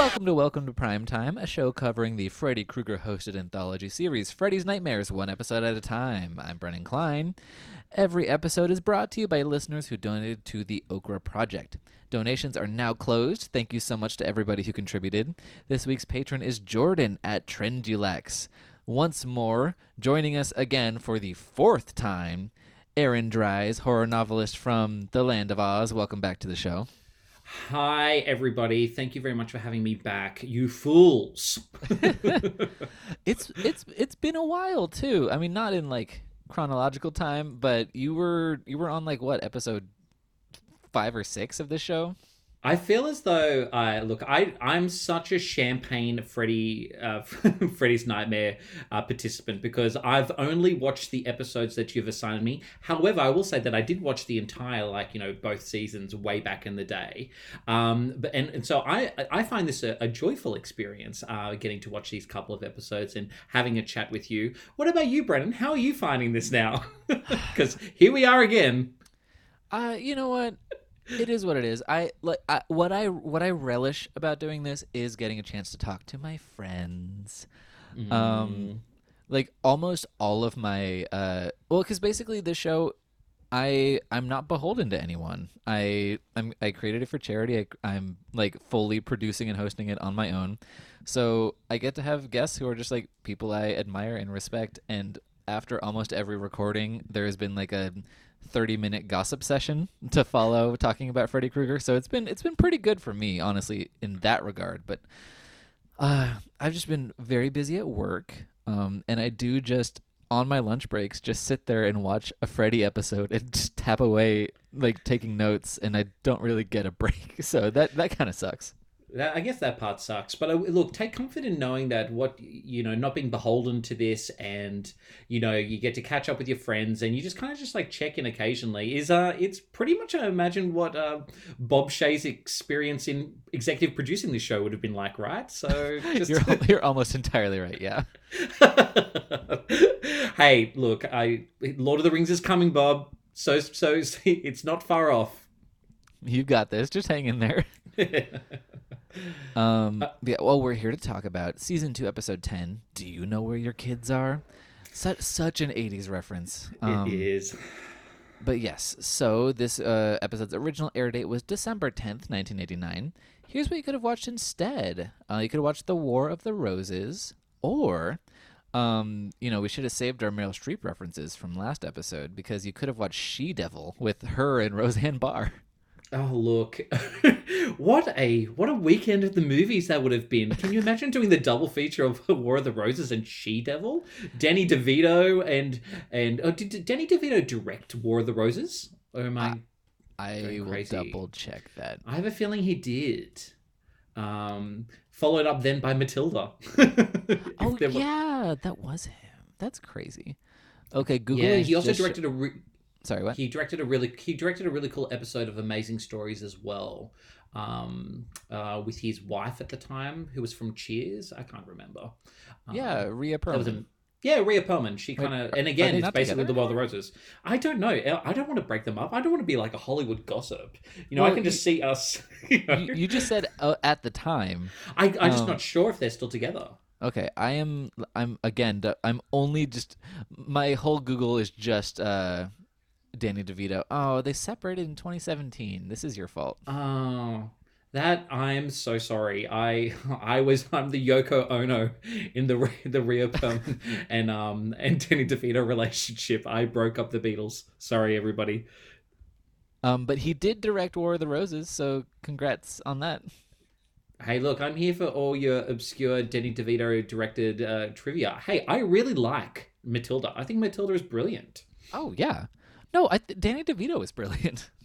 Welcome to Welcome to Primetime, a show covering the Freddy Krueger hosted anthology series Freddy's Nightmares, one episode at a time. I'm Brennan Klein. Every episode is brought to you by listeners who donated to the Okra Project. Donations are now closed. Thank you so much to everybody who contributed. This week's patron is Jordan at Trendulex. Once more, joining us again for the fourth time, Aaron Dries, horror novelist from the Land of Oz. Welcome back to the show. Hi, everybody. Thank you very much for having me back. You fools. it's it's it's been a while too. I mean, not in like chronological time, but you were you were on like what episode five or six of this show? I feel as though I look. I I'm such a champagne Freddy uh, Freddy's Nightmare uh, participant because I've only watched the episodes that you've assigned me. However, I will say that I did watch the entire like you know both seasons way back in the day. Um, but and, and so I I find this a, a joyful experience uh, getting to watch these couple of episodes and having a chat with you. What about you, Brennan? How are you finding this now? Because here we are again. Uh, you know what? It is what it is. I like I, what I what I relish about doing this is getting a chance to talk to my friends. Mm. Um, like almost all of my uh, well, because basically this show, I I'm not beholden to anyone. I I'm I created it for charity. I, I'm like fully producing and hosting it on my own, so I get to have guests who are just like people I admire and respect. And after almost every recording, there has been like a 30 minute gossip session to follow talking about Freddy Krueger. So it's been it's been pretty good for me, honestly, in that regard. But uh, I've just been very busy at work, um, and I do just on my lunch breaks just sit there and watch a Freddy episode and just tap away like taking notes, and I don't really get a break. So that that kind of sucks. That, I guess that part sucks, but uh, look, take comfort in knowing that what you know, not being beholden to this, and you know, you get to catch up with your friends, and you just kind of just like check in occasionally. Is uh, it's pretty much I imagine what uh, Bob Shaye's experience in executive producing this show would have been like, right? So just... you're you're almost entirely right, yeah. hey, look, I Lord of the Rings is coming, Bob. So so it's not far off. You got this. Just hang in there. Um, uh, yeah, well, we're here to talk about season two, episode ten. Do you know where your kids are? Such such an '80s reference. Um, it is. But yes, so this uh, episode's original air date was December 10th, 1989. Here's what you could have watched instead. Uh, you could have watched The War of the Roses, or, um, you know, we should have saved our Meryl Streep references from last episode because you could have watched She Devil with her and Roseanne Barr. Oh look, what a what a weekend of the movies that would have been. Can you imagine doing the double feature of War of the Roses and She Devil? Danny DeVito and and oh, did, did Danny DeVito direct War of the Roses? Or am I? I, I will double check that. I have a feeling he did. Um, followed up then by Matilda. oh yeah, that was him. That's crazy. Okay, Google. Yeah, he also directed a. Re- Sorry, what? He directed a really he directed a really cool episode of Amazing Stories as well, um, uh, with his wife at the time, who was from Cheers. I can't remember. Um, yeah, Rhea Perlman. yeah, Rhea Perlman. She kind of, and again, it's basically the World of Roses. I don't know. I don't want to break them up. I don't want to be like a Hollywood gossip. You know, well, I can just see us. You, know? you, you just said uh, at the time. I, I'm um, just not sure if they're still together. Okay, I am. I'm again. I'm only just. My whole Google is just uh, Danny DeVito. Oh, they separated in 2017. This is your fault. Oh, that I'm so sorry. I I was I'm the Yoko Ono in the the Rhea Perlman and um and Danny DeVito relationship. I broke up the Beatles. Sorry, everybody. Um, but he did direct War of the Roses, so congrats on that. Hey, look, I'm here for all your obscure Danny DeVito directed uh, trivia. Hey, I really like Matilda. I think Matilda is brilliant. Oh yeah, no, I th- Danny DeVito is brilliant.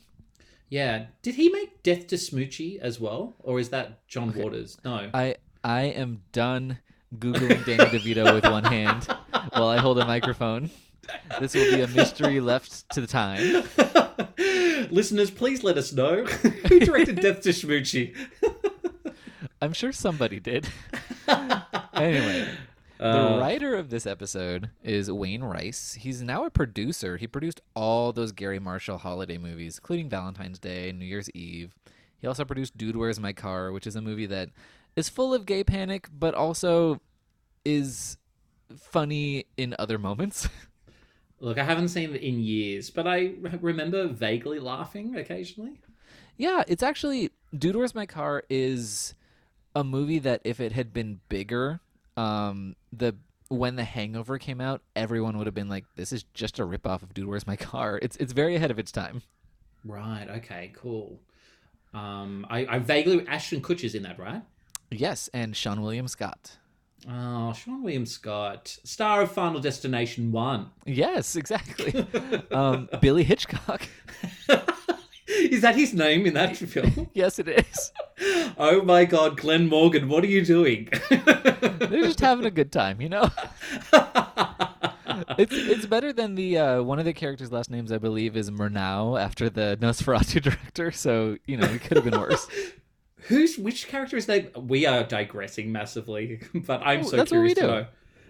Yeah. Did he make Death to Smoochy as well, or is that John okay. Waters? No. I I am done googling Danny DeVito with one hand while I hold a microphone. This will be a mystery left to the time. Listeners, please let us know who directed Death to Smoochy. I'm sure somebody did. anyway, the uh, writer of this episode is Wayne Rice. He's now a producer. He produced all those Garry Marshall holiday movies, including Valentine's Day and New Year's Eve. He also produced Dude, Where's My Car, which is a movie that is full of gay panic, but also is funny in other moments. Look, I haven't seen it in years, but I remember vaguely laughing occasionally. yeah, it's actually Dude Where's My Car is a movie that if it had been bigger, um, the when The Hangover came out, everyone would have been like, "This is just a ripoff of Dude Where's My Car." It's it's very ahead of its time. Right. Okay. Cool. Um, I, I vaguely Ashton Kutcher's in that, right? Yes, and Seann William Scott. Oh, Seann William Scott, star of Final Destination One. Yes, exactly. um, Billy Hitchcock. Is that his name in that film? yes, it is. oh my God, Glenn Morgan, what are you doing? They're just having a good time, you know. it's it's better than the uh, one of the characters' last names, I believe, is Murnau after the Nosferatu director. So you know, it could have been worse. Who's which character is that? We are digressing massively, but I'm Oh, so that's what we curious to know.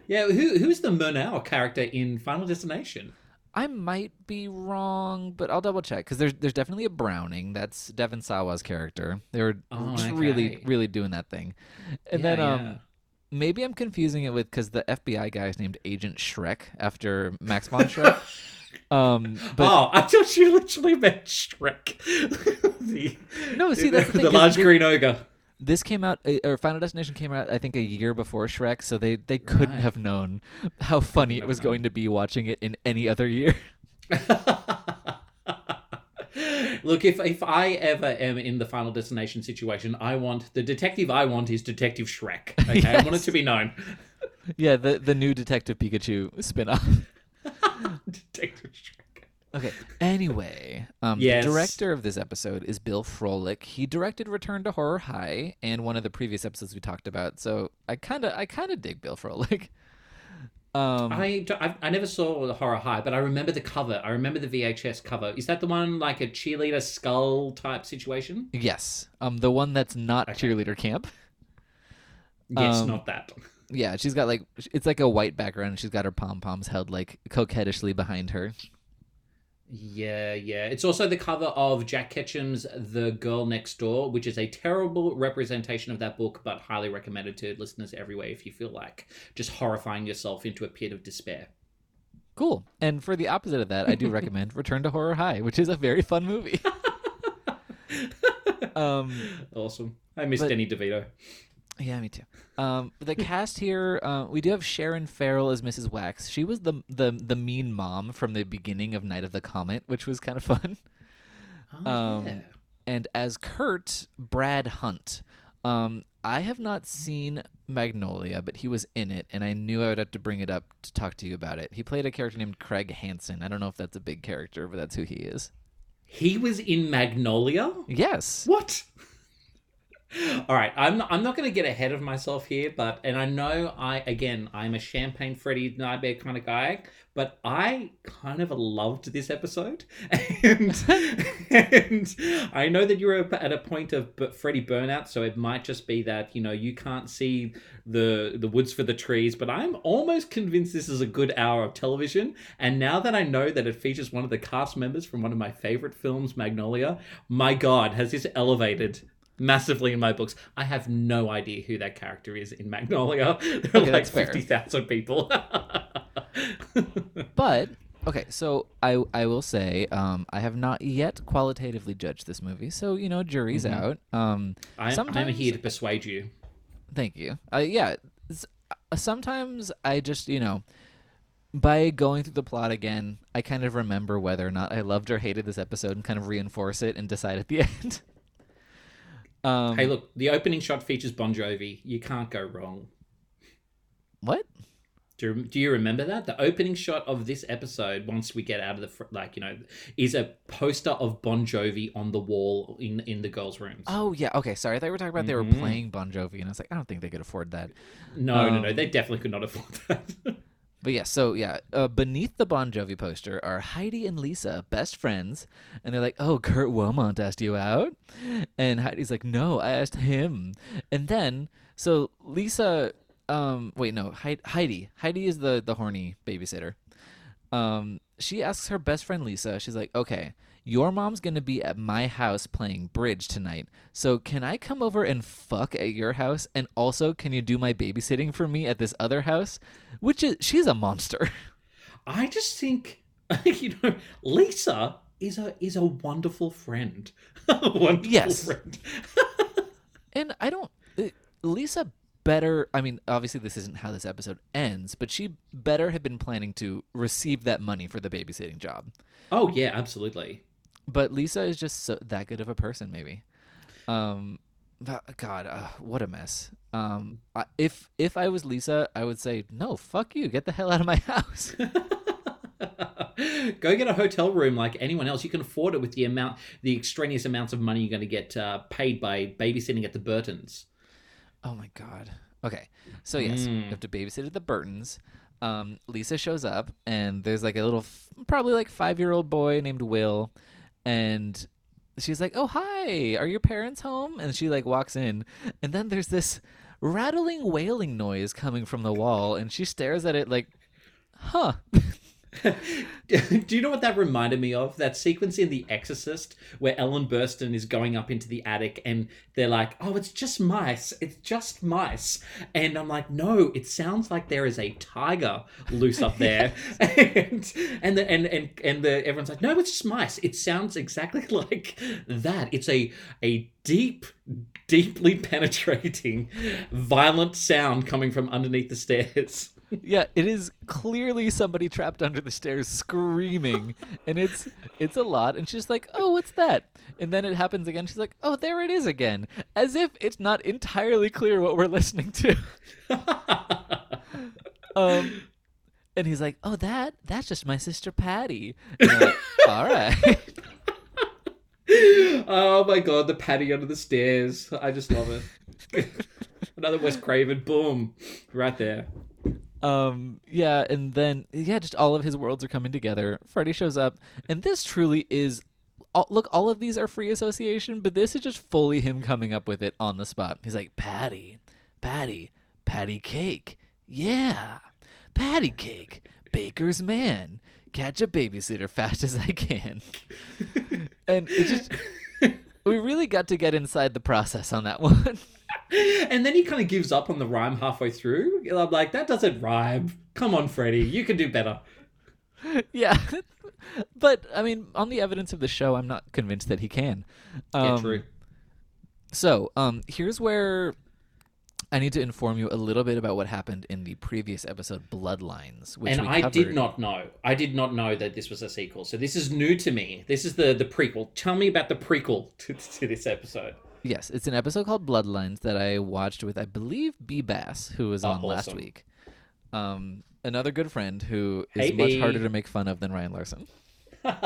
Yeah, who who's the Murnau character in Final Destination? I might be wrong, but I'll double check because there's there's definitely a Browning. That's Devon Sawa's character. They were Oh, just really really doing that thing, and Yeah, then um. yeah. Maybe I'm confusing it with because the FBI guy is named Agent Schreck after Max von Schreck. um, but oh, I thought you literally meant Shrek. the, No, see, that's the thing, 'cause large green ogre. This came out, uh, or Final Destination came out, I think, a year before Shrek, so they they couldn't Right. have known how funny it was going to be watching it in any other year. Look, if if I ever am in the Final Destination situation, I want the detective I want is Detective Shrek. Okay, I want it to be known. yeah, the the new Detective Pikachu spin-off. Detective Shrek. Okay. Anyway, um, Yes. the director of this episode is Bill Froehlich. He directed Return to Horror High and one of the previous episodes we talked about. So I kind of I kind of dig Bill Froehlich. Um, I, d- I I never saw the Horror High, but I remember the cover. I remember the VHS cover. Is that the one like a cheerleader skull type situation? yes, um, the one that's not Okay. cheerleader camp. Yes, Um, not that. Yeah, she's got like it's like a white background. and She's got her pom poms held like coquettishly behind her. Yeah, yeah. It's also the cover of Jack Ketchum's The Girl Next Door, which is a terrible representation of that book, but highly recommended to listeners everywhere if you feel like just horrifying yourself into a pit of despair. Cool. And for the opposite of that, I do recommend Return to Horror High, which is a very fun movie. um, Awesome. I missed But- Danny DeVito. Yeah, me too. Um, the cast here, uh, we do have Sharon Farrell as Mrs. Wax. She was the the the mean mom from the beginning of Night of the Comet, which was kind of fun. Oh, Um, yeah. and as Kurt, Brad Hunt. Um, I have not seen Magnolia, but he was in it, and I knew I would have to bring it up to talk to you about it. He played a character named Craig Hansen. I don't know if that's a big character, but that's who he is. He was in Magnolia? Yes. What? All right, I'm not, I'm not going to get ahead of myself here, but and I know I again I'm a Champagne Freddy Nightmare kind of guy, but I kind of loved this episode, and and I know that you're at a point of b- Freddy burnout, so it might just be that you know you can't see the the woods for the trees, but I'm almost convinced this is a good hour of television, and now that I know that it features one of the cast members from one of my favorite films, Magnolia, my God, has this elevated massively in my books. I have no idea who that character is in Magnolia. There are Okay, like fifty thousand people. But okay, so I I will say um, I have not yet qualitatively judged this movie, so you know jury's Mhm. out. Um, I, I'm Sometimes- here to persuade you. thank you. Uh, yeah, uh, sometimes I just you know by going through the plot again, I kind of remember whether or not I loved or hated this episode and kind of reinforce it and decide at the end. Um, hey, look, the opening shot features Bon Jovi. You can't go wrong. what? Do you, do you remember that? The opening shot of this episode, once we get out of the, fr- like, you know, is a poster of Bon Jovi on the wall in, in the girls' rooms. Oh yeah, okay. Sorry, I thought you were talking about they were Mhm. playing Bon Jovi, and I was like, I don't think they could afford that. no, no, no. um, They definitely could not afford that. But yeah, so yeah, uh, beneath the Bon Jovi poster are Heidi and Lisa, best friends, and they're like, "Oh, Kurt Wilmont asked you out," and Heidi's like, "No, I asked him." And then, so Lisa, um, wait, no, Heidi, Heidi, Heidi is the the horny babysitter. Um, she asks her best friend Lisa, she's like, "Okay, Your mom's going to be at my house playing bridge tonight. So can I come over and fuck at your house? And also, can you do my babysitting for me at this other house? Which is, she's a monster. I just think, you know, Lisa is a is a wonderful friend. a wonderful Yes. friend. And I don't. uh, Lisa better. I mean, obviously, this isn't how this episode ends, but she better have been planning to receive that money for the babysitting job. oh yeah, absolutely. But Lisa is just so, that good of a person, maybe. Um, God, uh, what a mess. Um, I, if if I was Lisa, I would say no. Fuck you. Get the hell out of my house. Go get a hotel room like anyone else. You can afford it with the amount, the extraneous amounts of money you're going to get uh, paid by babysitting at the Burtons. Oh my god. Okay. So yes, you have to babysit at the Burtons. Um, Lisa shows up, and there's like a little, probably like five year old boy named Will, and she's like, "Oh hi, are your parents home?" And she like walks in, and then there's this rattling, wailing noise coming from the wall, and she stares at it like, "Huh." Do you know what that reminded me of? That sequence in The Exorcist where Ellen Burstyn is going up into the attic and they're like, "Oh, it's just mice. It's just mice." And I'm like, "No, it sounds like there is a tiger loose up there." and and the, and and and the everyone's like, "No, it's just mice." It sounds exactly like that. It's a a deep deeply penetrating violent sound coming from underneath the stairs. Yeah, it is clearly somebody trapped under the stairs screaming, and it's it's a lot. And she's like, "Oh, what's that?" And then it happens again. She's like, "Oh, there it is again," as if it's not entirely clear what we're listening to. um, and he's like, "Oh, that that's just my sister Patty." Like, All right. oh my god, the patty under the stairs. I just love it. Another Wes Craven, boom, right there. Um, yeah, and then yeah, just all of his worlds are coming together. Freddy shows up, and this truly is. All, look, all of these are free association, but this is just fully him coming up with it on the spot. He's like, Patty, Patty, Patty cake, yeah, Patty cake, Baker's man, catch a babysitter fast as I can, and it just. We really got to get inside the process on that one. And then he kind of gives up on the rhyme halfway through. I'm like, that doesn't rhyme. Come on, Freddy, you can do better. yeah. but I mean, on the evidence of the show, I'm not convinced that he can. Yeah, Um, true. So, um, here's where I need to inform you a little bit about what happened in the previous episode, Bloodlines, which And I did not know. I did not know that this was a sequel. So this is new to me. This is the the prequel. Tell me about the prequel to, to this episode. Yes, it's an episode called Bloodlines that I watched with, I believe, B Bass, who was Oh, on last awesome. week. Um, another good friend who is Hey, much harder to make fun of than Ryan Larson. what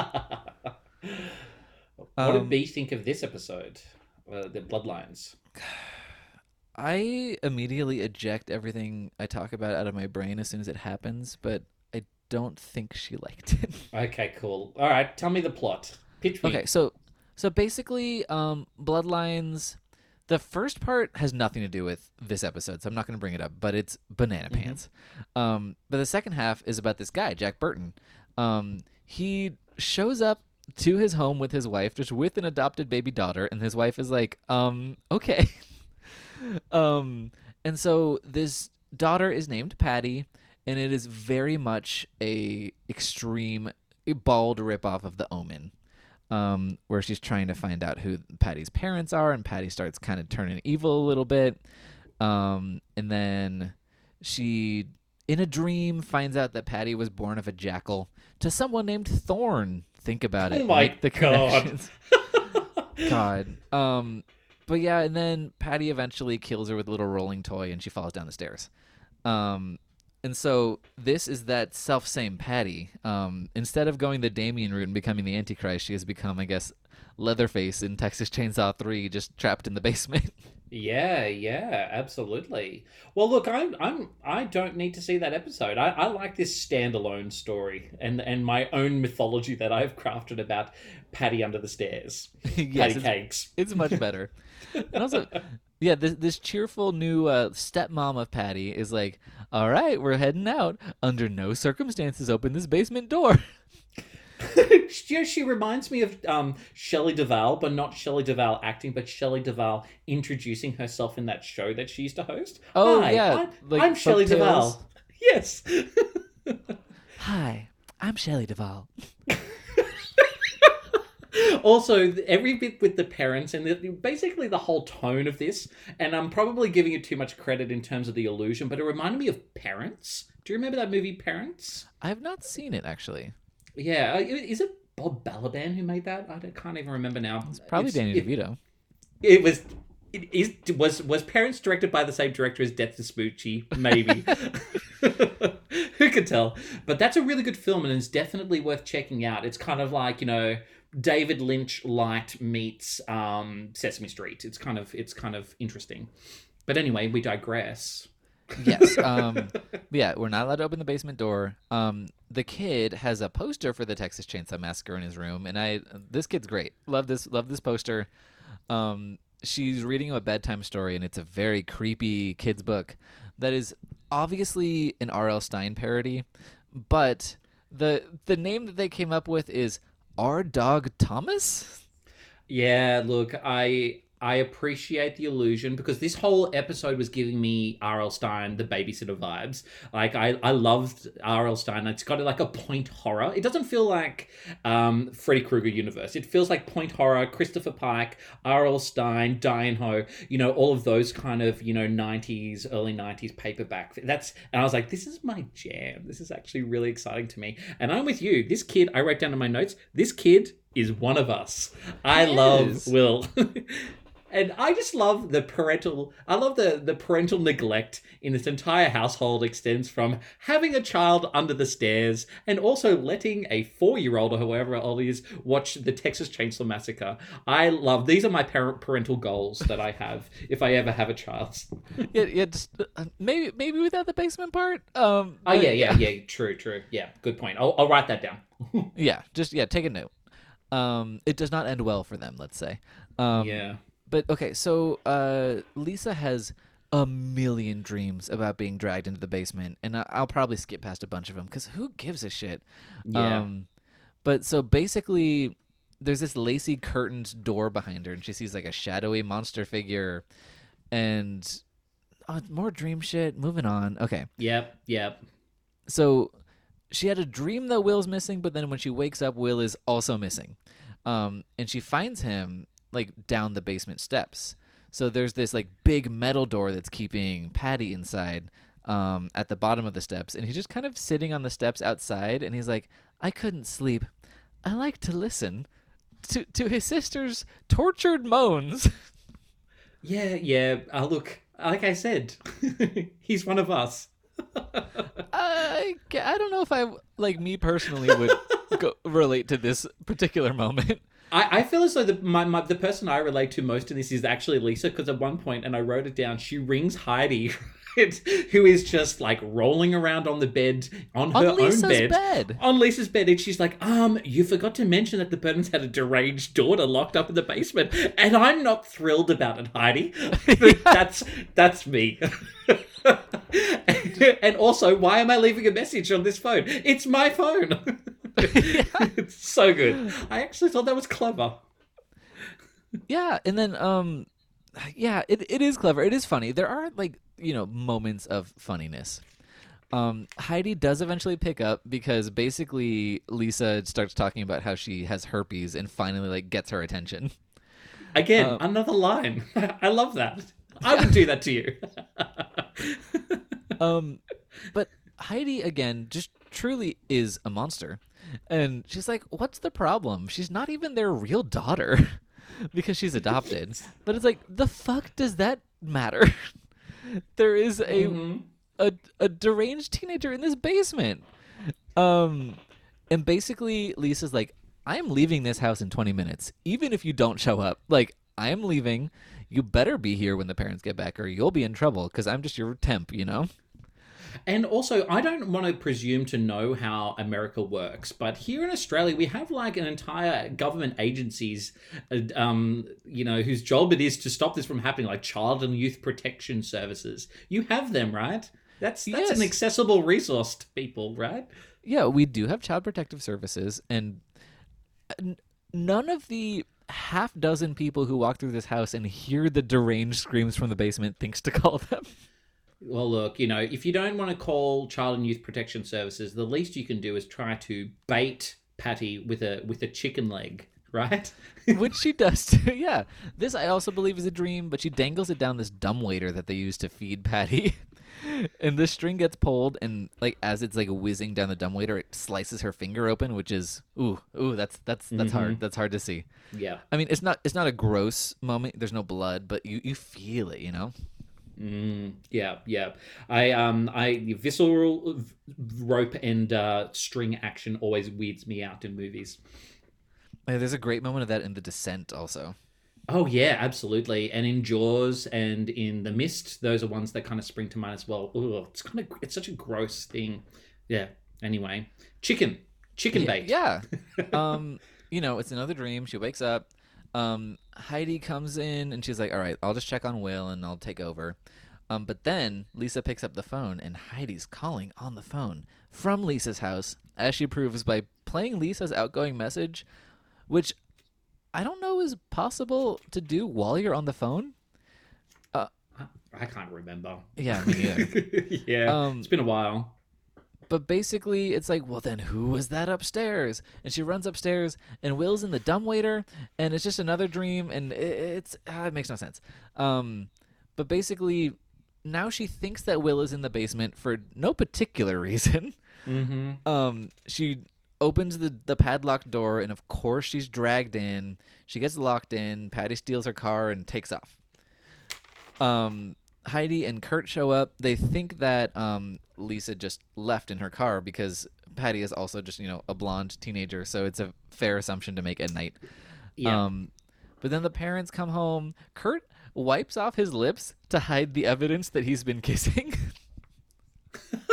Um, did B think of this episode? Uh, the Bloodlines. I immediately eject everything I talk about out of my brain as soon as it happens, but I don't think she liked it. Okay, cool. All right, tell me the plot. Pitch me. okay, so so basically, um, Bloodlines. The first part has nothing to do with this episode, so I'm not going to bring it up. But it's banana pants. Um, but the second half is about this guy, Jack Burton. Um, he shows up to his home with his wife, just with an adopted baby daughter, and his wife is like, um, okay. um, and so this daughter is named Patty, and it is very much a extreme, a bald ripoff of The Omen um, where she's trying to find out who Patty's parents are, and Patty starts kind of turning evil a little bit. Um, and then she, in a dream, finds out that Patty was born of a jackal to someone named Thorn. Think about it. Oh my Make the God. God. Um, but yeah, and then Patty eventually kills her with a little rolling toy, and she falls down the stairs. Um, and so this is that self same Patty. Um, instead of going the Damien route and becoming the Antichrist, she has become, I guess, Leatherface in Texas Chainsaw 3, just trapped in the basement. Yeah, yeah, absolutely. Well, look, I'm, I'm, I don't need to see that episode. I, I like this standalone story and and my own mythology that I've crafted about Patty under the stairs, yes, Patty it's, cakes. it's much better. and also, yeah, this, this cheerful new uh, stepmom of Patty is like, all right, we're heading out. Under no circumstances open this basement door. know, she reminds me of um, Shelley Duvall, but not Shelley Duvall acting, but Shelley Duvall introducing herself in that show that she used to host. Oh, Hi, yeah, I'm, like I'm Shelley. Duvall. Yes. Hi, I'm Shelley Duvall. also, every bit with the parents and the, basically the whole tone of this, and I'm probably giving it too much credit in terms of the illusion, but it reminded me of Parents. Do you remember that movie Parents? I have not seen it actually. Yeah, is it Bob Balaban who made that? I can't even remember now. It's probably It's- Danny it- DeVito. It was. It is was was Parents directed by the same director as Death to Smoochy? Maybe. Who could tell? But that's a really good film, and it's definitely worth checking out. It's kind of like you know David Lynch light meets um, Sesame Street. It's kind of it's kind of interesting. But anyway, we digress. yes. Um, yeah, we're not allowed to open the basement door. Um, the kid has a poster for the Texas Chainsaw Massacre in his room, and I this kid's great. Love this. Love this poster. Um, she's reading him a bedtime story, and it's a very creepy kids book that is obviously an R.L. Stine parody, but the the name that they came up with is Our Dog Thomas. Yeah, look, I I appreciate the illusion because this whole episode was giving me R.L. Stine, the babysitter vibes. Like I, I loved R.L. Stine. It's got like a point horror. It doesn't feel like um, Freddy Krueger universe. It feels like point horror, Christopher Pike, R.L. Stine, Diane Hoh. You know, all of those kind of you know '90s, early '90s paperback. That's and I was like, this is my jam. This is actually really exciting to me. And I'm with you. This kid, I wrote down in my notes. This kid is one of us. I He love is. Will. And I just love the parental I love the the parental neglect in this entire household extends from having a child under the stairs and also letting a 4-year-old or however old is watch the Texas Chainsaw Massacre. I love these are my parent parental goals that I have if I ever have a child. yeah, yeah. Just, uh, maybe maybe without the basement part. Um, Oh but yeah, yeah, yeah, true, true. Yeah, good point. I'll, I'll write that down. Yeah, just yeah, take a note. Um, it does not end well for them, let's say. Um, yeah. But okay, so uh, Lisa has a million dreams about being dragged into the basement, and I- I'll probably skip past a bunch of them because who gives a shit? Yeah. Um, but so basically, there's this lacy curtained door behind her, and she sees like a shadowy monster figure, and oh, more dream shit. Moving on. Okay. Yep, yep. so she had a dream that Will's missing, but then when she wakes up, Will is also missing. Um, and she finds him like down the basement steps. So there's this like big metal door that's keeping Patty inside um, at the bottom of the steps, and he's just kind of sitting on the steps outside, and he's like, "I couldn't sleep. I like to listen to to his sister's tortured moans." Yeah, yeah. Uh, look, like I said, he's one of us. I, I don't know if I like me personally would go, relate to this particular moment. I, I feel as though the my, my the person I relate to most in this is actually Lisa because at one point, and I wrote it down, she rings Heidi, who is just like rolling around on the bed on her Lisa's own bed, bed. on Lisa's bed, and she's like, "Um, you forgot to mention that the Burdens had a deranged daughter locked up in the basement," and I'm not thrilled about it, Heidi. That's that's me. and also, why am I leaving a message on this phone? It's my phone. It's so good. I actually thought that was clever. Yeah, and then um yeah, it, it is clever. It is funny. There are like, you know, moments of funniness. Um Heidi does eventually pick up because basically Lisa starts talking about how she has herpes and finally like gets her attention. Again, Uh, another line. I love that. I would do that to you. Um but Heidi again just truly is a monster. And she's like, "What's the problem? She's not even their real daughter." because she's adopted. But it's like, the fuck does that matter? there is a Mhm. a a deranged teenager in this basement. Um, and basically, Lisa's like, "I'm leaving this house in 20 minutes, even if you don't show up. Like, I'm leaving. You better be here when the parents get back, or you'll be in trouble because I'm just your temp, you know." And also, I don't want to presume to know how America works, but here in Australia, we have like an entire government agencies, uh, um, you know, whose job it is to stop this from happening, like Child and Youth Protection Services. You have them, right? That's that's an accessible resource to people, right? Yeah, we do have child protective services, and n- none of the half dozen people who walk through this house and hear the deranged screams from the basement thinks to call them. Well, look, you know, if you don't want to call Child and Youth Protection Services, the least you can do is try to bait Patty with a with a chicken leg, right? Which she does too. Yeah. This I also believe is a dream, but she dangles it down this dumb waiter that they use to feed Patty. and the string gets pulled and like as it's like whizzing down the dumb waiter, it slices her finger open, which is ooh, ooh, that's that's that's hard. Mm-hmm. That's hard to see. yeah. I mean, it's not it's not a gross moment. There's no blood, but you you feel it, you know. Mm, yeah, yeah. I um I visceral rope and uh, string action always weirds me out in movies. Uh, There's a great moment of that in The Descent, also. Oh yeah, absolutely. And in Jaws and in The Mist, those are ones that kind of spring to mind as well. Ugh, it's kind of it's such a gross thing. Yeah. Anyway, chicken, chicken bait. Yeah. um, you know, it's another dream. She wakes up. Um, Heidi comes in and she's like, "All right, I'll just check on Will and I'll take over." Um, but then Lisa picks up the phone and Heidi's calling on the phone from Lisa's house, as she proves by playing Lisa's outgoing message, which I don't know is possible to do while you're on the phone. I can't remember. Yeah, neither. yeah, Um, it's been a while. But basically, it's like, well, then who was that upstairs? And she runs upstairs, and Will's in the dumbwaiter, and it's just another dream, and it, it's ah, it makes no sense. Um, but basically, now she thinks that Will is in the basement for no particular reason. Mm-hmm. Um, she opens the the padlocked door, and of course, she's dragged in. She gets locked in. Patty steals her car and takes off. Um, Heidi and Kurt show up. They think that um, Lisa just left in her car because Patty is also just you know a blonde teenager, so it's a fair assumption to make at night. Yeah. Um, but then the parents come home. Kurt wipes off his lips to hide the evidence that he's been kissing.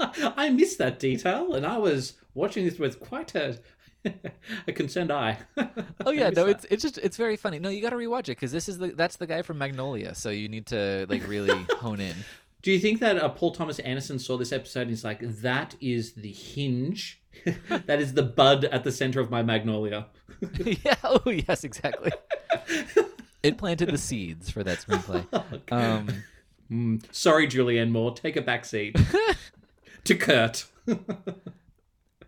I missed that detail, and I was watching this with quite a a concerned eye. oh yeah, no, it's it's just it's very funny. No, you got to rewatch it because this is the that's the guy from Magnolia, so you need to like really hone in. Do you think that uh, Paul Thomas Anderson saw this episode and he's like, that is the hinge? that is the bud at the center of my magnolia. yeah. Oh yes, exactly. it planted the seeds for that screenplay. Um, Mm, sorry, Julianne Moore, take a back seat. to Kurt.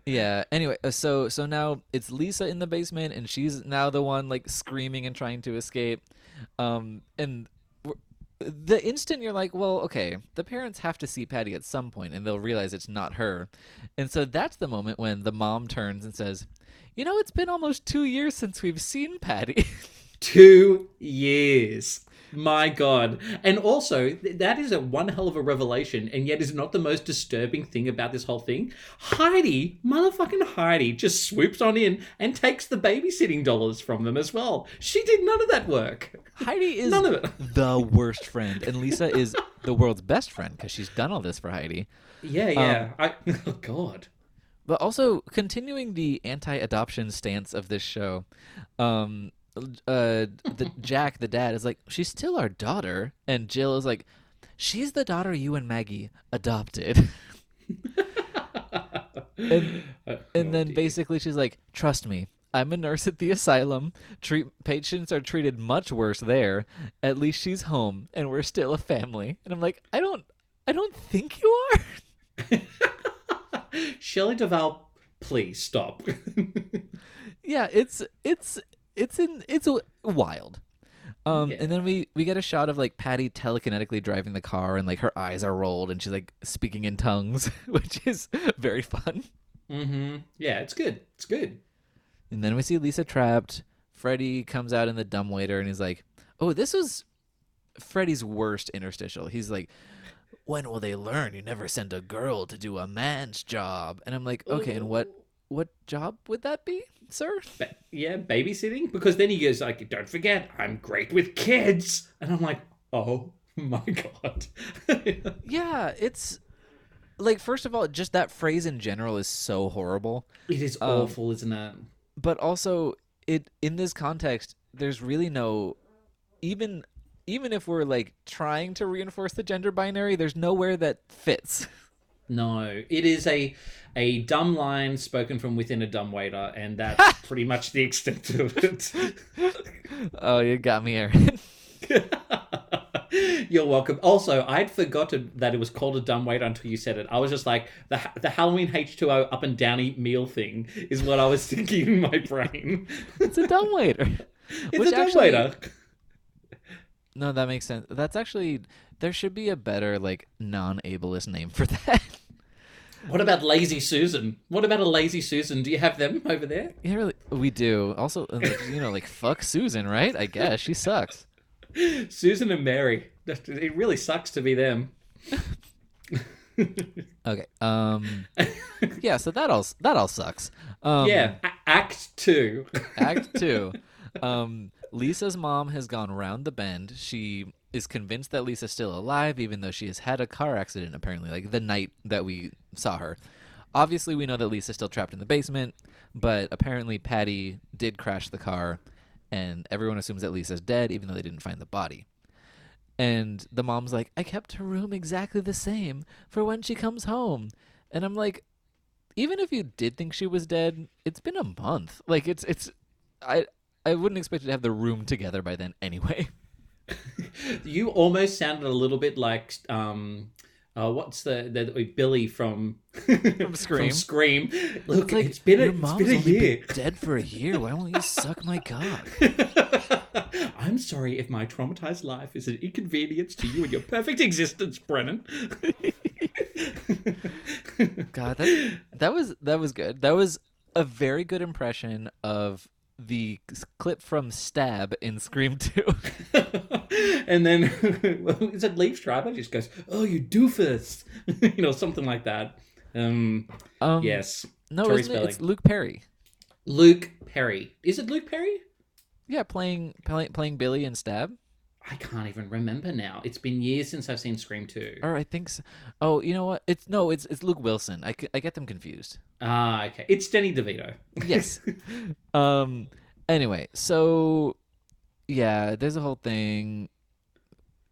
Yeah. Anyway, uh, so so now it's Lisa in the basement, and she's now the one like screaming and trying to escape. Um, and the instant you're like, well, okay, the parents have to see Patty at some point, and they'll realize it's not her. And so that's the moment when the mom turns and says, "You know, it's been almost two years since we've seen Patty." Two years. My God. And also, that is a one hell of a revelation, and yet is not the most disturbing thing about this whole thing. Heidi, motherfucking Heidi, just swoops on in and takes the babysitting dollars from them as well. She did none of that work. Heidi is None of it. the worst friend, and Lisa is the world's best friend because she's done all this for Heidi. Yeah, yeah. I, oh, God. But also continuing the anti-adoption stance of this show, um, uh, the Jack, the dad, is like, she's still our daughter, and Jill is like, she's the daughter you and Maggie adopted. and and then dear. basically she's like, trust me. I'm a nurse at the asylum. Treat patients are treated much worse there. At least she's home, and we're still a family. And I'm like, I don't, I don't think you are. Shelley Duvall, please stop. yeah, it's it's it's in it's wild. Um, Yeah. and then we we get a shot of like Patty telekinetically driving the car, and like her eyes are rolled, and she's like speaking in tongues, which is very fun. mm-hmm. Yeah, it's good. It's good. And then we see Lisa trapped. Freddy comes out in the dumbwaiter, and he's like, "Oh, this was Freddy's worst interstitial." He's like. When will they learn you never send a girl to do a man's job? And I'm like, okay, and what what job would that be, sir? Ba- yeah, babysitting. Because then he goes like, "Don't forget, I'm great with kids," and I'm like, "Oh my god." Yeah, it's like first of all, just that phrase in general is so horrible. it is Um, awful, isn't it? But also it in this context, there's really no even even if we're like trying to reinforce the gender binary, there's nowhere that fits. No, it is a a dumb line spoken from within a dumb waiter, and that's pretty much the extent of it. Oh, you got me, Aaron. You're welcome. Also, I'd forgotten that it was called a dumb waiter until you said it. I was just like the the Halloween H2O up and downy meal thing is what I was thinking in my brain. it's a dumb waiter. It's Which a dumb actually- waiter. No, that makes sense. That's actually there should be a better like non-ableist name for that. What about Lazy Susan? What about a Lazy Susan? Do you have them over there? yeah, really, we do. Also, uh, you know, like fuck Susan, right? I guess she sucks. Susan and Mary. It really sucks to be them. Okay. Um. Yeah. So that all that all sucks. Um, yeah, A- Act Two. Act two. Um, Lisa's mom has gone round the bend. She is convinced that Lisa's still alive, even though she has had a car accident, apparently, like the night that we saw her. Obviously, we know that Lisa's still trapped in the basement, but apparently, Patty did crash the car, and everyone assumes that Lisa's dead, even though they didn't find the body. And the mom's like, I kept her room exactly the same for when she comes home. And I'm like, even if you did think she was dead, it's been a month. Like it's it's I I wouldn't expect you to have the room together by then anyway. You almost sounded a little bit like um, uh, what's the, the Billy from from Scream. Scream. Look, It's like it's been a, it's been a year. been dead for a year. Why won't you suck my cock? I'm sorry if my traumatized life is an inconvenience to you and your perfect existence, Brennan. God, that that was that was good. That was a very good impression of the clip from Stab in Scream 2. and then is it Liev Schreiber just goes, "Oh, you doofus," you know, something like that. Um, Um, yes, No, Tori isn't it? it's Luke Perry. Luke Perry. Is it Luke Perry? Yeah, playing playing, playing Billy in Stab. I can't even remember now. It's been years since I've seen Scream 2. Or I think so. Oh, you know what? It's no, it's it's Luke Wilson. I, I get them confused. Ah, okay. It's Danny DeVito. Yes. um. Anyway, so yeah, there's a whole thing.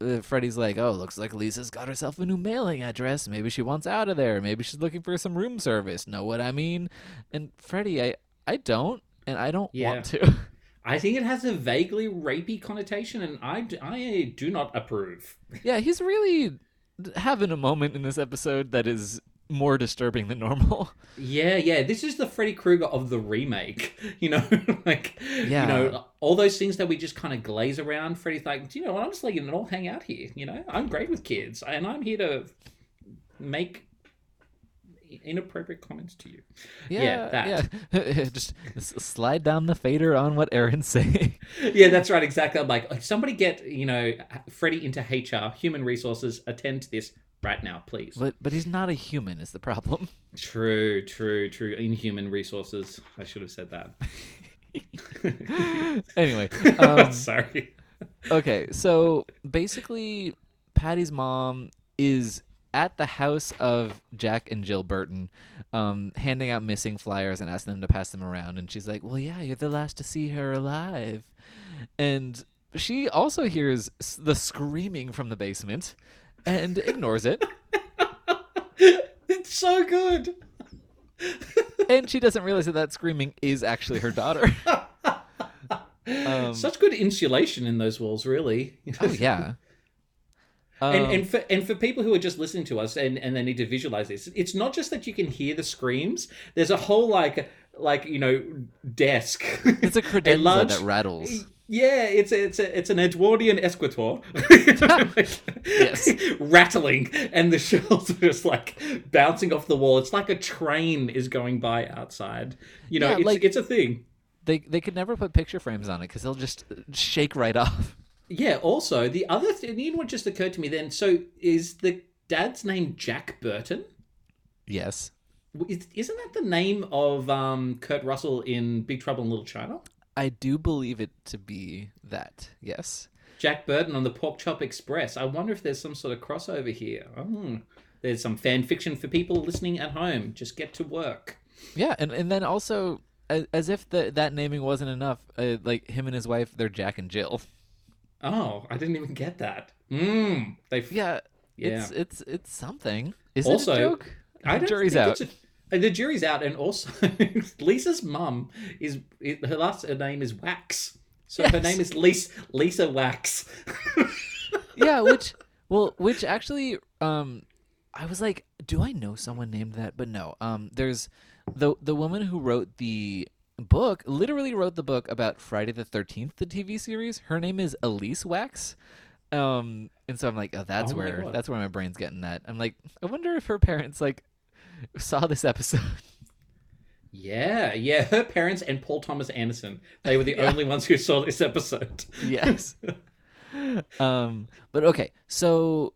Uh, Freddy's like, "Oh, looks like Lisa's got herself a new mailing address. Maybe she wants out of there. Maybe she's looking for some room service. Know what I mean?" And Freddy, I I don't, and I don't Yeah. want to. I think it has a vaguely rapey connotation, and I, I do not approve. yeah, he's really having a moment in this episode that is more disturbing than normal. Yeah, yeah. This is the Freddy Krueger of the remake. You know, like Yeah. you know all those things that we just kind of glaze around. Freddy's like, do you know what? I'm just letting it all hang out here. You know, I'm great with kids, and I'm here to make inappropriate comments to you. Yeah, that. yeah. Just slide down the fader on what Aaron's saying. Yeah, that's right. Exactly. I'm like, like, somebody get you know Freddy into HR, human resources. Attend to this right now, please. But but he's not a human is the problem. True, true, true. Inhuman resources. I should have said that. anyway, um, Sorry. okay, so basically, Patty's mom is at the house of Jack and Jill Burton, um, handing out missing flyers and asking them to pass them around. And she's like, "Well, yeah, you're the last to see her alive," and she also hears the screaming from the basement and ignores it. It's so good. and she doesn't realize that that screaming is actually her daughter. Um, Such good insulation in those walls, really. oh yeah. And, Um, and for and for people who are just listening to us and, and they need to visualize this, it's not just that you can hear the screams. There's a whole like like you know desk. it's a credenza large- that rattles. Yeah, it's a, it's a, it's an Edwardian escritoire. Yes. rattling, and the shells are just like bouncing off the wall. It's like a train is going by outside. You know, Yeah, it's like- it's a thing. They they could never put picture frames on it because they'll just shake right off. Yeah. Also, the other thing, you know what just occurred to me then. So, is the dad's name Jack Burton? Yes. Is- Isn't that the name of um, Kurt Russell in Big Trouble in Little China? I do believe it to be that. Yes. Jack Burton on the Pork Chop Express. I wonder if there's some sort of crossover here. Oh, there's some fan fiction for people listening at home. Just get to work. Yeah, and and then also as, as if the, that naming wasn't enough, uh, like him and his wife, they're Jack and Jill. Oh, I didn't even get that. Mmm. They. Yeah. Yeah. It's it's it's something. Is Also- it a joke? I don't jury's out. a- uh, the jury's out, and also Lisa's mum is her last her name is Wax, so her name is Lisa Lisa Wax. yeah, which well, which actually, um, I was like, do I know someone named that? But no. Um, there's the the woman who wrote the book, literally wrote the book about Friday the Thirteenth, the TV series. Her name is Elise Wax. Um, and so I'm like, oh, that's Oh where that's where my brain's getting that. I'm like, I wonder if her parents like saw this episode. Yeah, yeah, her parents and Paul Thomas Anderson. They were the Yeah. only ones who saw this episode. yes. um, but okay, so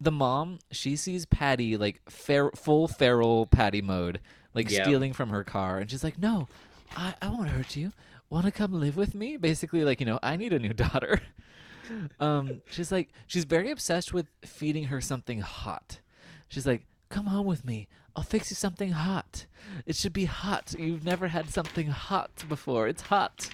the mom she sees Patty like fer- full feral Patty mode, like Yeah. stealing from her car, and she's like, "No, I I won't hurt you. Want to come live with me?" Basically, like you know, I need a new daughter. um, she's like, she's very obsessed with feeding her something hot. She's like, "Come home with me. I'll fix you something hot. It should be hot. You've never had something hot before. It's hot."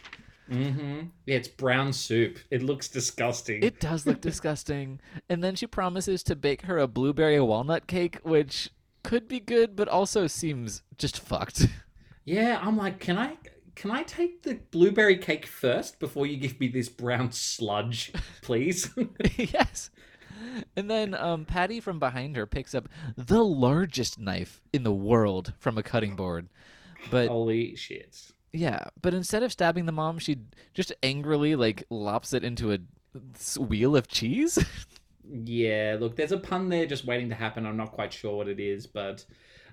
Mm hmm Yeah, it's brown soup. It looks disgusting. It does look disgusting. And then she promises to bake her a blueberry walnut cake, which could be good, but also seems just fucked. Yeah, I'm like, can I can I take the blueberry cake first before you give me this brown sludge, please? yes. And then um, Patty from behind her picks up the largest knife in the world from a cutting board. But Holy shit. yeah, but instead of stabbing the mom, she just angrily like lops it into a wheel of cheese. Yeah, look, there's a pun there just waiting to happen. I'm not quite sure what it is, but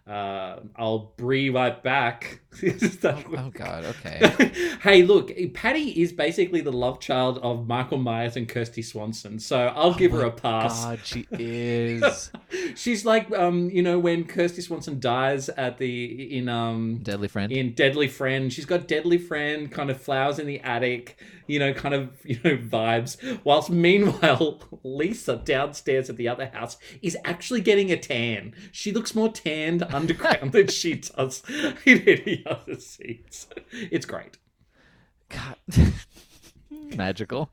uh, I'll bring right back. oh god, okay. hey, look, Patty is basically the love child of Michael Myers and Kristy Swanson, so I'll give her a pass. God, she is She's like, um, you know, when Kristy Swanson dies at the in um deadly friend. in Deadly Friend. She's got Deadly Friend, kind of flowers in the attic, you know, kind of, you know, vibes. Whilst meanwhile, Lisa downstairs at the other house is actually getting a tan. She looks more tanned underground than she does in any other scenes. It's great. God, magical!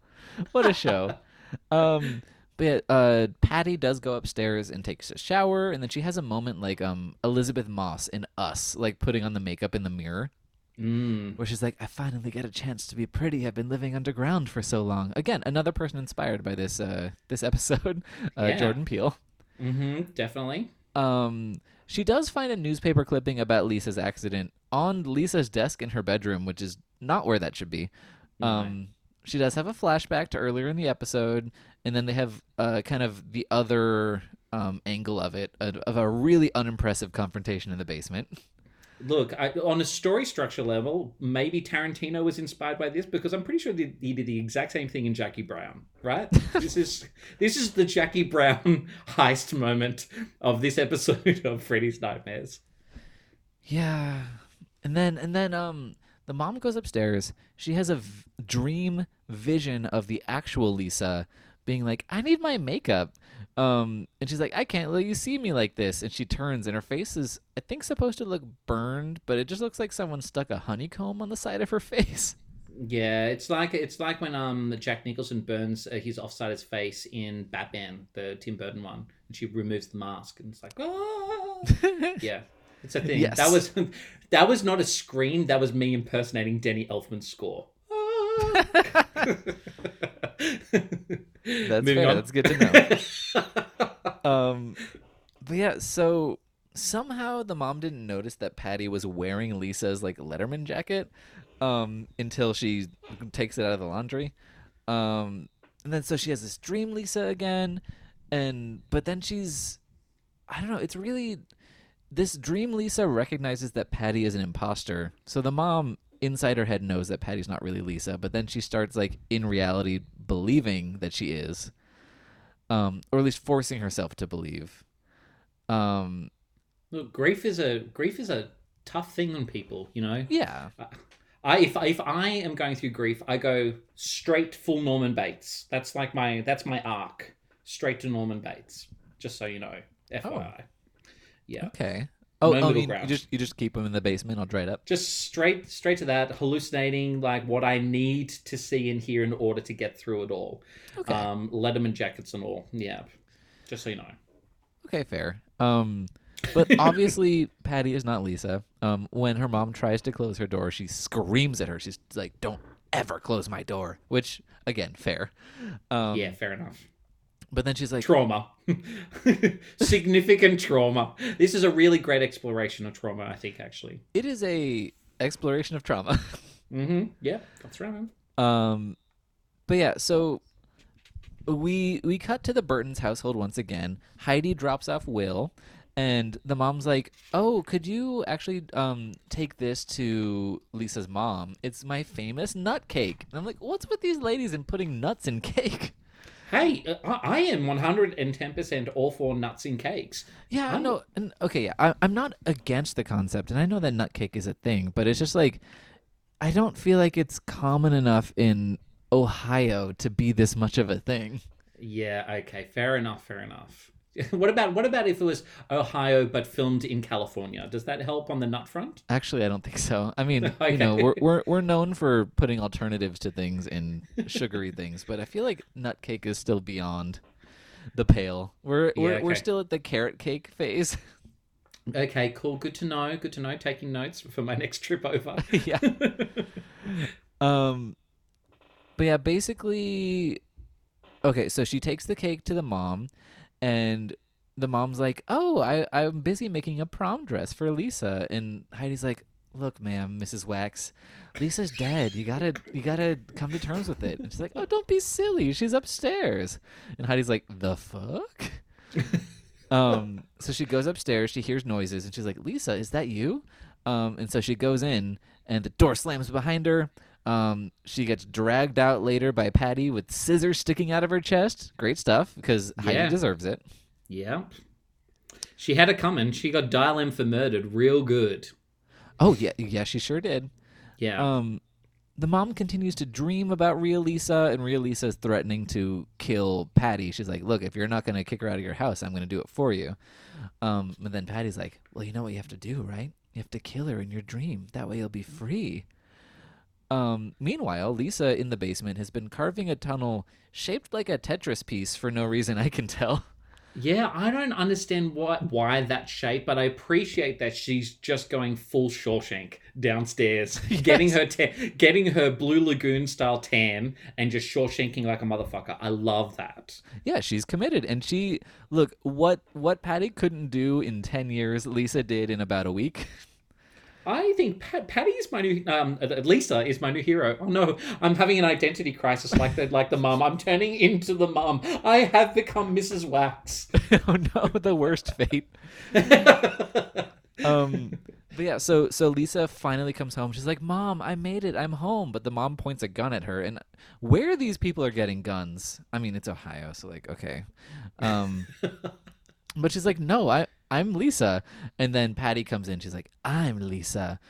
What a show. Um, but yeah, uh, Patty does go upstairs and takes a shower, and then she has a moment like um Elisabeth Moss in Us, like putting on the makeup in the mirror, Mm. where she's like, "I finally get a chance to be pretty. I've been living underground for so long." Again, another person inspired by this uh this episode, uh, Yeah. Jordan Peele. Mm-hmm. Definitely. Um, she does find a newspaper clipping about Lisa's accident on Lisa's desk in her bedroom, which is not where that should be. Um, she does have a flashback to earlier in the episode, and then they have uh, kind of the other um, angle of it of, of a really unimpressive confrontation in the basement. Look, I, on a story structure level, maybe Tarantino was inspired by this because I'm pretty sure that he did the exact same thing in Jackie Brown, right? this is this is the Jackie Brown heist moment of this episode of Freddy's Nightmares. Yeah, and then and then um, the mom goes upstairs. She has a v- dream vision of the actual Lisa being like, "I need my makeup." Um, and she's like, "I can't let you see me like this." And she turns, and her face is, I think, supposed to look burned, but it just looks like someone stuck a honeycomb on the side of her face. Yeah, it's like it's like when um Jack Nicholson burns uh, his offsider's face in Batman, the Tim Burton one, and she removes the mask, and it's like, ah. yeah, it's a thing. Yes. That was that was not a scream. That was me impersonating Danny Elfman's score. That's Moving fair. on. That's good to know. um, but yeah, so somehow the mom didn't notice that Patty was wearing Lisa's like Letterman jacket um, until she takes it out of the laundry. Um, and then so she has this dream Lisa again, and but then she's, I don't know. It's really this dream Lisa recognizes that Patty is an imposter. So the mom inside her head knows that Patty's not really Lisa, but then she starts like in reality believing that she is. Um, or at least forcing herself to believe. Um, Look, grief is a grief is a tough thing on people. You know, yeah. I if if I am going through grief, I go straight full Norman Bates. That's like my that's my arc, straight to Norman Bates. Just so you know, FYI. Yeah, Okay. Oh, No oh you, you just you just keep them in the basement all dried up. just straight straight to that, hallucinating like what I need to see and hear in order to get through it all. Okay. Um, Letterman jackets and all. Yeah, just so you know. Okay, fair. Um, But obviously, Patty is not Lisa. Um, when her mom tries to close her door, she screams at her. She's like, "Don't ever close my door." Which, again, fair. Um, yeah, fair enough. But then she's like, Trauma. Significant trauma. This is a really great exploration of trauma, I think, actually. "It is a exploration of trauma." Mm-hmm. Yeah, that's right. Um, but yeah, so we we cut to the Burtons' household once again. Heidi drops off Will, and the mom's like, "Oh, could you actually um take this to Lisa's mom? It's my famous nut cake." And I'm like, "What's with these ladies and putting nuts in cake?" Hey, uh, I I am 110% all for nuts in cakes. Yeah, I'm- no, and okay, yeah, I, I'm not against the concept, and I know that nut cake is a thing, but it's just like I don't feel like it's common enough in Ohio to be this much of a thing. Yeah, okay, fair enough, fair enough. what about what about if it was Ohio but filmed in California? Does that help on the nut front? Actually, I don't think so. I mean, Okay. you know, we're, we're we're known for putting alternatives to things in sugary things, but I feel like nut cake is still beyond the pale. We're we're Yeah, we're still at the carrot cake phase. Okay, cool. Good to know. Good to know. Taking notes for my next trip over. yeah. Um, but yeah, basically, okay. So she takes the cake to the mom, and the mom's like, "Oh, I I'm busy making a prom dress for Lisa," and Heidi's like, "Look, ma'am, Mrs. Wax, Lisa's dead. You gotta you gotta come to terms with it." And she's like, "Oh, don't be silly. She's upstairs." And Heidi's like, "The fuck." um so she goes upstairs she hears noises and she's like lisa is that you um and so she goes in and the door slams behind her um she gets dragged out later by patty with scissors sticking out of her chest great stuff because Yeah. heidi deserves it yeah. She had it coming. She got dial M for murdered real good. oh yeah yeah she sure did Yeah. um the mom continues to dream about real lisa and real lisa is threatening to kill patty she's like look if you're not going to kick her out of your house i'm going to do it for you um and then patty's like well you know what you have to do right you have to kill her in your dream that way you'll be free um meanwhile lisa in the basement has been carving a tunnel shaped like a tetris piece for no reason i can tell Yeah, I don't understand why why that shape, but I appreciate that she's just going full Shawshank downstairs, getting her ta- getting her Blue Lagoon style tan, and just Shawshanking like a motherfucker. I love that. yeah she's committed and she look what what patty couldn't do in 10 years lisa did in about a week I think Pat- Patty is my new um Lisa is my new hero. Oh no, I'm having an identity crisis like the like the mum. I'm turning into the mum. I have become Mrs. Wax. oh no, the worst fate. Um, but yeah, so so Lisa finally comes home. She's like, "Mom, I made it. I'm home." But the mom points a gun at her, and where these people are getting guns? I mean, it's Ohio, so like, okay. Um, but she's like, "No, I I'm Lisa." And then Patty comes in. She's like, "I'm Lisa."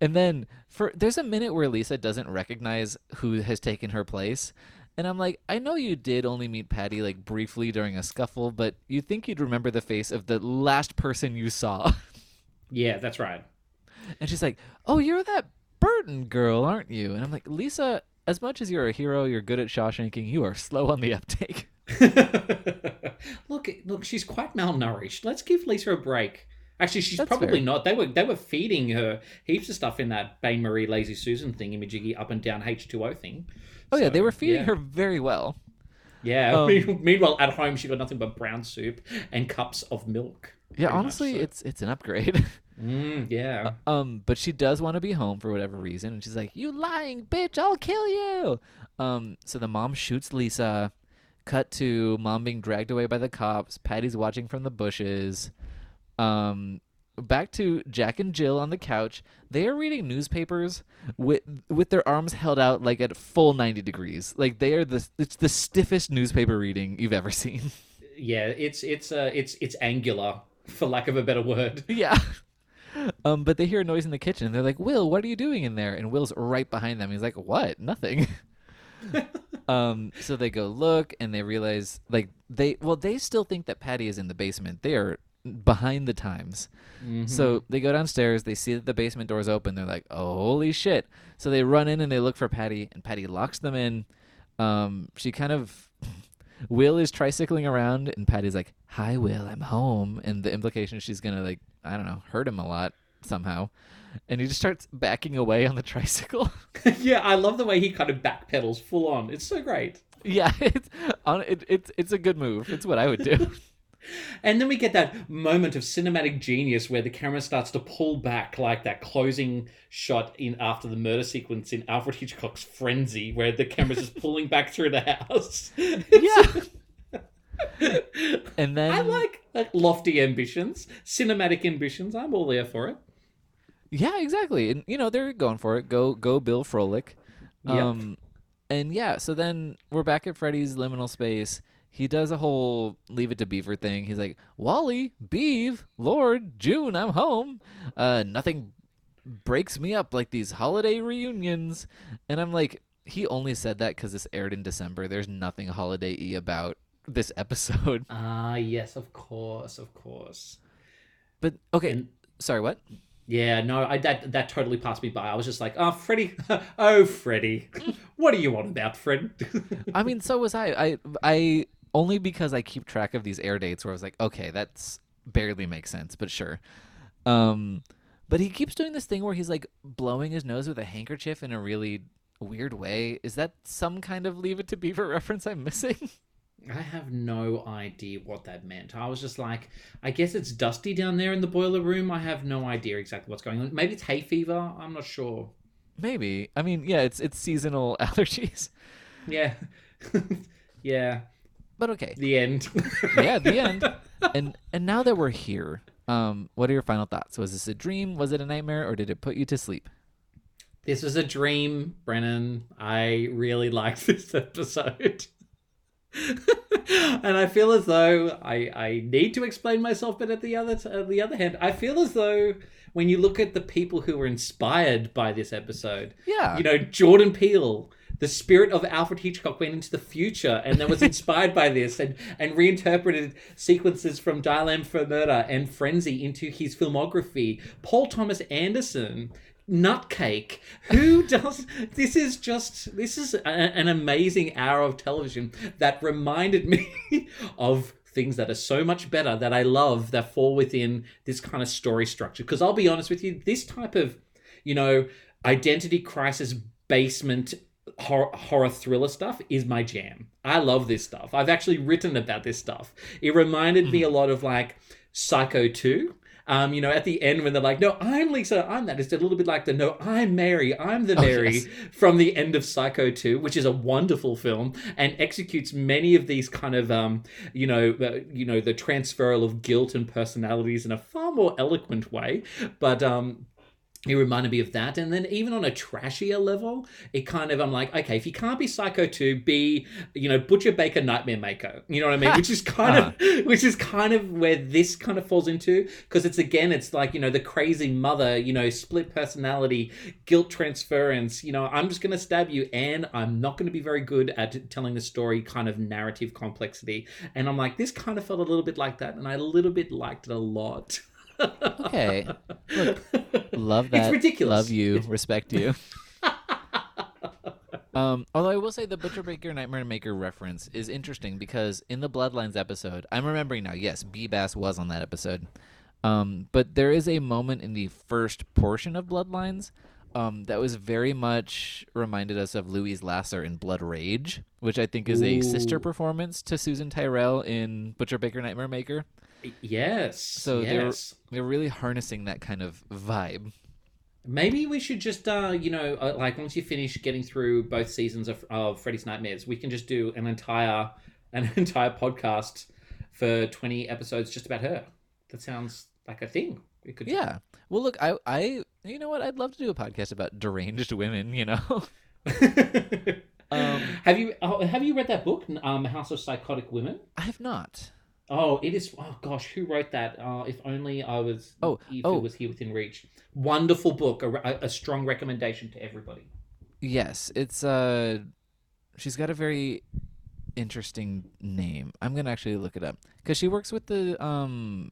And then for there's a minute where Lisa doesn't recognize who has taken her place. And I'm like, I know you did only meet Patty like briefly during a scuffle, but you think you'd remember the face of the last person you saw. yeah, that's right. And she's like, "Oh, you're that Burton girl, aren't you?" And I'm like, "Lisa, as much as you're a hero, you're good at Shawshanking. You are slow on the uptake." look, look, she's quite malnourished. Let's give Lisa a break. Actually, she's That's probably fair. not. They were they were feeding her heaps of stuff in that Bain Marie Lazy Susan thing, imajiggy up and down H two O thing. Oh yeah, they were feeding yeah. her very well. Yeah. Um, Meanwhile, at home, she got nothing but brown soup and cups of milk. Yeah, honestly, so. it's it's an upgrade. Mm, yeah. um, but she does want to be home for whatever reason, and she's like, "You lying bitch! I'll kill you!" Um, so the mom shoots Lisa. Cut to mom being dragged away by the cops. Patty's watching from the bushes. Um, back to Jack and Jill on the couch. They are reading newspapers with with their arms held out like at full ninety degrees. Like they are the it's the stiffest newspaper reading you've ever seen. yeah. It's it's uh it's it's angular, for lack of a better word. yeah. Um, but they hear a noise in the kitchen. They're like, "Will, what are you doing in there?" And Will's right behind them. He's like, "What? Nothing." um, so they go look, and they realize, like, they well, they still think that Patty is in the basement. They are behind the times. Mm-hmm. So they go downstairs. They see that the basement door's open. They're like, "Oh, holy shit!" So they run in and they look for Patty, and Patty locks them in. Um, she kind of Will is tricycling around, and Patty's like, "Hi, Will, I'm home," and the implication she's gonna like, I don't know, hurt him a lot somehow, and he just starts backing away on the tricycle. yeah, I love the way he kind of backpedals full on. It's so great. yeah, it's on it, it's it's a good move. It's what I would do. And then we get that moment of cinematic genius where the camera starts to pull back, like that closing shot in after the murder sequence in Alfred Hitchcock's Frenzy, where the camera's just pulling back through the house. yeah. and then I like, like lofty ambitions, cinematic ambitions. I'm all there for it. Yeah, exactly. And you know, they're going for it. Go go Bill Froehlich. Yep. Um and yeah, so then we're back at Freddy's liminal space. He does a whole leave it to Beaver thing. He's like, Wally, Beeve, Lord, June, I'm home. Uh nothing breaks me up like these holiday reunions. And I'm like, he only said that because this aired in December. There's nothing holiday y about this episode. Ah, yes, of course, of course. But okay, And- sorry, what? Yeah, no, I that that totally passed me by. I was just like, oh, Freddy, oh, Freddy, what do you want about Fred? I mean, so was I. I I only because I keep track of these air dates where I was like, okay, that's barely makes sense, but sure. Um, but he keeps doing this thing where he's like blowing his nose with a handkerchief in a really weird way. Is that some kind of Leave It to Beaver reference I'm missing? I have no idea what that meant. I was just like, I guess it's dusty down there in the boiler room. I have no idea exactly what's going on. Maybe it's hay fever. I'm not sure. Maybe. I mean, yeah, it's it's seasonal allergies. Yeah, yeah. But okay. The end. yeah, the end. And and now that we're here, um, what are your final thoughts? Was this a dream? Was it a nightmare, or did it put you to sleep? This was a dream, Brennan. I really liked this episode. and I feel as though I, I need to explain myself, but at the other at the other hand, I feel as though when you look at the people who were inspired by this episode, Yeah. you know, Jordan Peele, the spirit of Alfred Hitchcock went into the future and then was inspired by this and, and reinterpreted sequences from Dial M for Murder and Frenzy into his filmography. Paul Thomas Anderson, Nutcake, who does this is just this is a, an amazing hour of television that reminded me of things that are so much better that I love that fall within this kind of story structure. Because I'll be honest with you, this type of, you know, identity crisis basement horror, horror thriller stuff is my jam. I love this stuff. I've actually written about this stuff. It reminded me mm-hmm. a lot of like Psycho 2. Um, you know, at the end when they're like, "No, I'm Lisa, I'm that." It's a little bit like the "No, I'm Mary, I'm the Mary" yes. from the end of Psycho 2, which is a wonderful film and executes many of these kind of um, you know, uh, you know, the transferal of guilt and personalities in a far more eloquent way. But um it reminded me of that. And then even on a trashier level, it kind of I'm like, okay, if you can't be Psycho 2, be, you know, Butcher Baker Nightmare Maker. You know what I mean? which is kind of ah. which is kind of where this kind of falls into. Because it's again, it's like, you know, the crazy mother, you know, split personality, guilt transference, you know, I'm just gonna stab you and I'm not gonna be very good at telling the story kind of narrative complexity. And I'm like, this kind of felt a little bit like that, and I a little bit liked it a lot. Okay. Look, love that. It's ridiculous. Love you. Respect you. um, although I will say the Butcher Baker Nightmare Maker reference is interesting because in the Bloodlines episode, I'm remembering now. Yes, B Bass was on that episode. Um, but there is a moment in the first portion of Bloodlines um, that was very much reminded us of Louise Lasser in Blood Rage, which I think is a sister performance to Susan Tyrrell in Butcher Baker Nightmare Maker. Yes. So yes. they're they're really harnessing that kind of vibe. Maybe we should just, uh, you know, uh, like once you finish getting through both seasons of, of Freddy's Nightmares, we can just do an entire an entire podcast for twenty episodes just about her. That sounds like a thing. We could. Yeah. Well, look, I, I, you know what? I'd love to do a podcast about deranged women. You know. Um, have you oh, have you read that book, um, House of Psychotic Women? I have not. Oh, it is. Oh gosh, who wrote that? Uh, if only I was. Oh, if oh. it was here within reach. Wonderful book. A, a, strong recommendation to everybody. Yes, it's uh, she's got a very interesting name. I'm gonna actually look it up because she works with the um,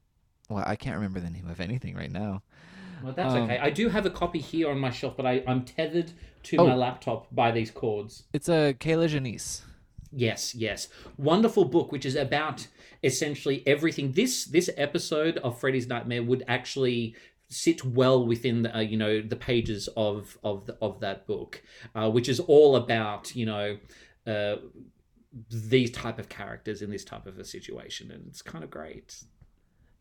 well, I can't remember the name of anything right now. Well, that's Um, okay. I do have a copy here on my shelf, but I, I'm tethered to Oh. my laptop by these cords. It's a uh, Kier-La Janisse. Yes, yes. Wonderful book, which is about essentially everything. This this episode of Freddy's Nightmare would actually sit well within the, uh, you know the pages of of the, of that book, uh, which is all about you know uh, these type of characters in this type of a situation, and it's kind of great.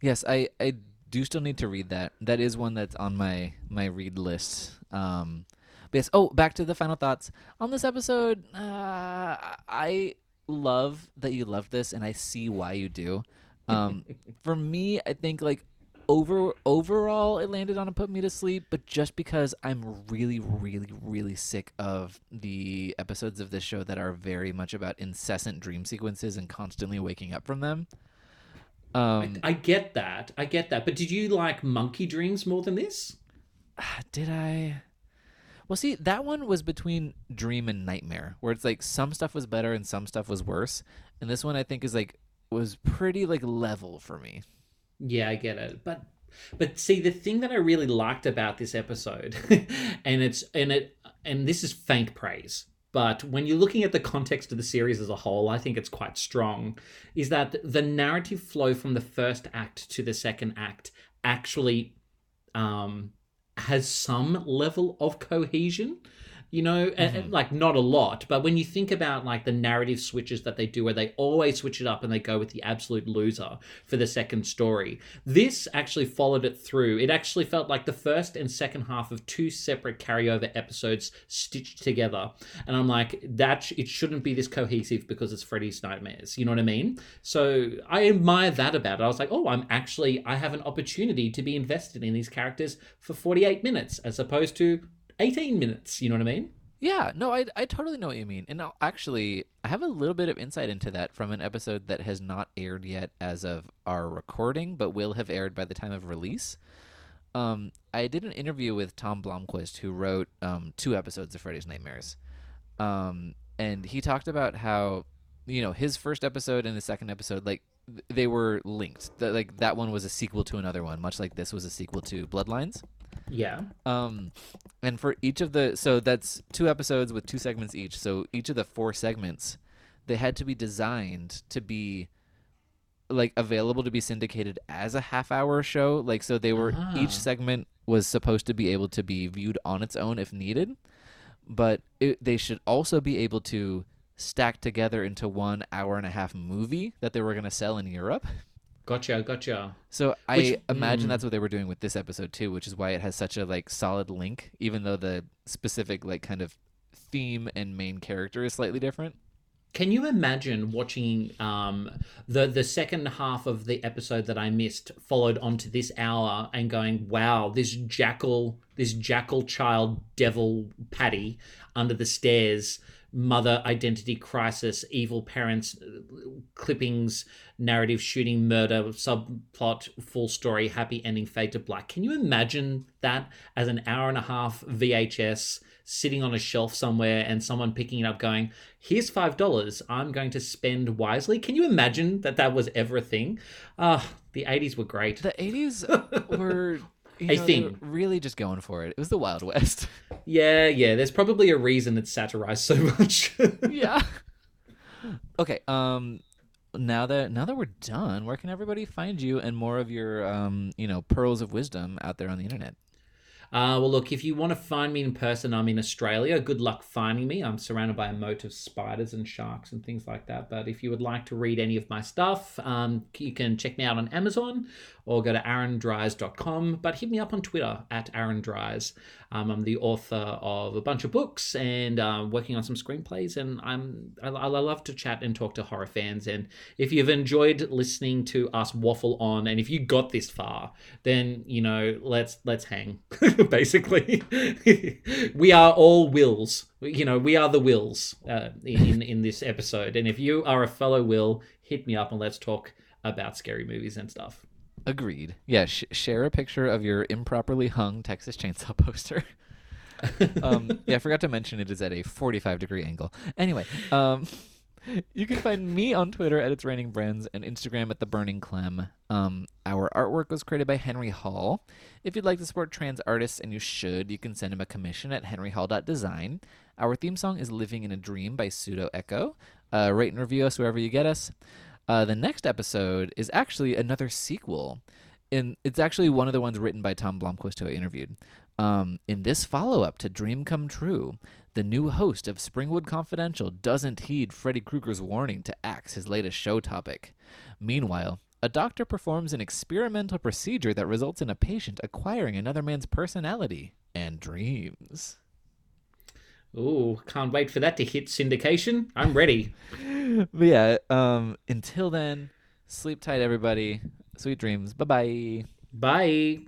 Yes, I I do still need to read that. That is one that's on my my read list. Um, yes. Oh, back to the final thoughts on this episode. Uh, I love that you love this, and I see why you do. Um, for me, I think like over overall it landed on a put me to sleep but just because i'm really really really sick of the episodes of this show that are very much about incessant dream sequences and constantly waking up from them um i, I get that i get that but did you like monkey dreams more than this did i well see that one was between dream and nightmare where it's like some stuff was better and some stuff was worse and this one i think is like was pretty like level for me yeah, I get it. But but see the thing that I really liked about this episode and it's and it and this is faint praise but when you're looking at the context of the series as a whole, I think it's quite strong. Is that the narrative flow from the first act to the second act actually um, has some level of cohesion? You know mm-hmm. and, like not a lot but when you think about like the narrative switches that they do where they always switch it up and they go with the absolute loser for the second story this actually followed it through. It actually felt like the first and second half of two separate carryover episodes stitched together. And i'm like that it shouldn't be this cohesive because it's freddy's nightmares. You know what i mean? So i admire that about it. I was like oh i'm actually i have an opportunity to be invested in these characters for 48 minutes as opposed to 18 minutes. You know what I mean? Yeah, no, I, I totally know what you mean. And actually, I have a little bit of insight into that from an episode that has not aired yet as of our recording, but will have aired by the time of release. Um, I did an interview with Tom Blomquist, who wrote um, two episodes of Freddy's Nightmares. Um, and he talked about how, you know, his first episode and the second episode, like, they were linked. The, like, that one was a sequel to another one, much like this was a sequel to Bloodlines. Yeah. Um, and for each of the so that's two episodes with two segments each. So each of the four segments, they had to be designed to be like available to be syndicated as a half hour show. Like so they were uh-huh. each segment was supposed to be able to be viewed on its own if needed, but it, they should also be able to stack together into one hour and a half movie that they were going to sell in Europe. Gotcha, gotcha. So I imagine mm. that's what they were doing with this episode too, which is why it has such a like solid link, even though the specific like kind of theme and main character is slightly different. Can you imagine watching um, the the second half of the episode that I missed, followed onto this hour, and going, "Wow, this jackal, this jackal child devil Patty under the stairs mother identity crisis, evil parents, clippings, narrative shooting, murder, subplot, full story, happy ending, fade to black. Can you imagine that as an hour and a half VHS sitting on a shelf somewhere and someone picking it up going, here's $5, I'm going to spend wisely? Can you imagine that that was ever a thing? Ah, uh, the 80s were great. The 80s were you know, thing. Really just going for it. It was the Wild West. Yeah, yeah. There's probably a reason it's satirized so much. yeah. Okay. Um. Now that now that we're done, where can everybody find you and more of your um you know pearls of wisdom out there on the internet? Uh, well, look, if you want to find me in person, I'm in Australia. Good luck finding me. I'm surrounded by a moat of spiders and sharks and things like that. But if you would like to read any of my stuff, um, you can check me out on Amazon or go to aarondries.com. But hit me up on Twitter at aarondries. Um, I'm the author of a bunch of books and uh, working on some screenplays, and I'm I, I, love to chat and talk to horror fans. And if you've enjoyed listening to us waffle on, and if you got this far, then you know let's let's hang. Basically, we are all wills. You know, we are the wills uh, in in this episode. And if you are a fellow will, hit me up and let's talk about scary movies and stuff. Agreed. Yeah, sh- share a picture of your improperly hung Texas Chainsaw poster. um, yeah, I forgot to mention it is at a 45 degree angle. Anyway, um, you can find me on Twitter at It's Raining Brands and Instagram at The Burning Clem. Um, our artwork was created by Henry Hall. If you'd like to support trans artists, and you should, you can send him a commission at henryhall.design. Our theme song is Living in a Dream by Pseudo Echo. Uh, rate and review us wherever you get us. Uh, the next episode is actually another sequel. In it's actually one of the ones written by Tom Blomquist who I interviewed. Um, in this follow up to Dream Come True, the new host of Springwood Confidential doesn't heed Freddy Krueger's warning to axe his latest show topic. Meanwhile, a doctor performs an experimental procedure that results in a patient acquiring another man's personality and dreams. Ooh, can't wait for that to hit syndication. I'm ready. but yeah, um, until then, sleep tight, everybody. Sweet dreams. Bye-bye. Bye.